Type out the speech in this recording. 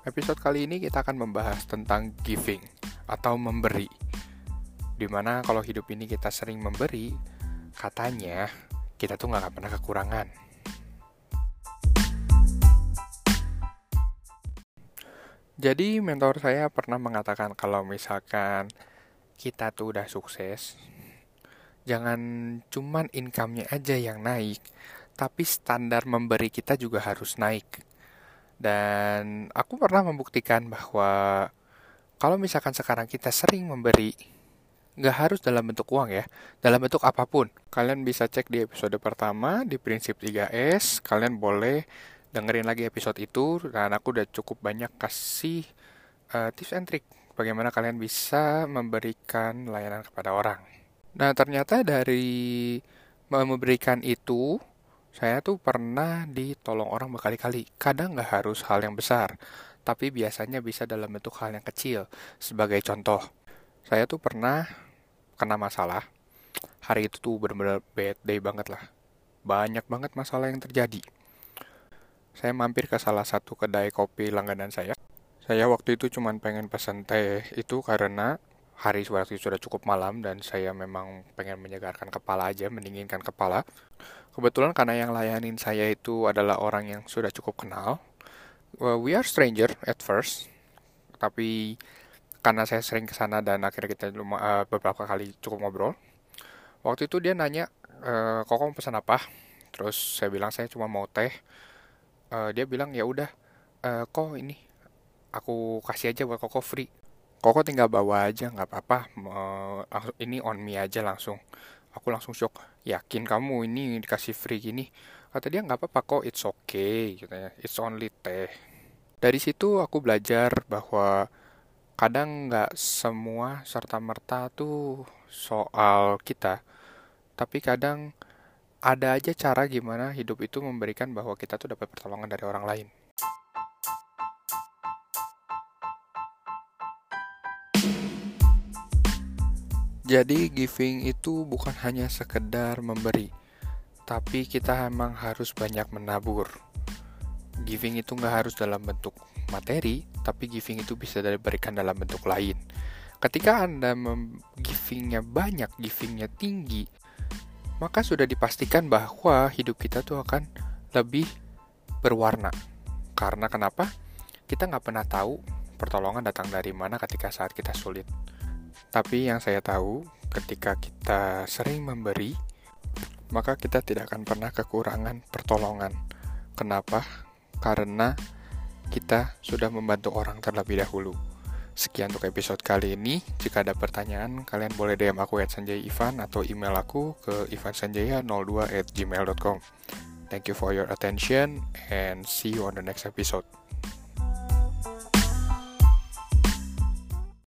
Episode kali ini kita akan membahas tentang giving atau memberi. Di mana kalau hidup ini kita sering memberi, katanya kita tuh nggak pernah kekurangan. Jadi mentor saya pernah mengatakan kalau misalkan kita tuh udah sukses, jangan cuman income-nya aja yang naik, tapi standar memberi kita juga harus naik dan aku pernah membuktikan bahwa kalau misalkan sekarang kita sering memberi, nggak harus dalam bentuk uang ya, dalam bentuk apa pun. Kalian bisa cek di episode pertama di prinsip 3S, kalian boleh dengerin lagi episode itu, dan aku udah cukup banyak kasih uh, tips and trick bagaimana kalian bisa memberikan layanan kepada orang. Nah ternyata dari memberikan itu, saya tuh pernah ditolong orang berkali-kali. Kadang nggak harus hal yang besar, tapi biasanya bisa dalam bentuk hal yang kecil. Sebagai contoh, saya tuh pernah kena masalah. Hari itu tuh bener-bener bad day banget lah. Banyak banget masalah yang terjadi. Saya mampir ke salah satu kedai kopi langganan saya. Saya waktu itu cuma pengen pesen teh itu karena hari waktu sudah cukup malam dan saya memang pengen menyegarkan kepala aja, mendinginkan kepala. Kebetulan karena yang layanin saya itu adalah orang yang sudah cukup kenal. Well, we are stranger at first, tapi karena saya sering ke sana dan akhirnya kita uh, beberapa kali cukup ngobrol. Waktu itu dia nanya, e, kok kamu pesan apa? Terus saya bilang saya cuma mau teh. Uh, dia bilang ya udah, uh, kok ini aku kasih aja buat koko free. Koko tinggal bawa aja nggak apa-apa. Ini on me aja langsung. Aku langsung shock. Yakin kamu ini dikasih free gini? Kata dia nggak apa-apa kok it's okay it's only teh. Dari situ aku belajar bahwa kadang nggak semua serta merta tuh soal kita. Tapi kadang ada aja cara gimana hidup itu memberikan bahwa kita tuh dapat pertolongan dari orang lain Jadi giving itu bukan hanya sekedar memberi, tapi kita memang harus banyak menabur. Giving itu nggak harus dalam bentuk materi, tapi giving itu bisa diberikan dalam bentuk lain. Ketika Anda givingnya banyak, givingnya tinggi, maka sudah dipastikan bahwa hidup kita tuh akan lebih berwarna. Karena kenapa? Kita nggak pernah tahu pertolongan datang dari mana ketika saat kita sulit. Tapi yang saya tahu, ketika kita sering memberi, maka kita tidak akan pernah kekurangan pertolongan. Kenapa? Karena kita sudah membantu orang terlebih dahulu. Sekian untuk episode kali ini. Jika ada pertanyaan, kalian boleh DM aku at Sanjay Ivan atau email aku ke ivansanjaya02 at gmail.com. Thank you for your attention and see you on the next episode.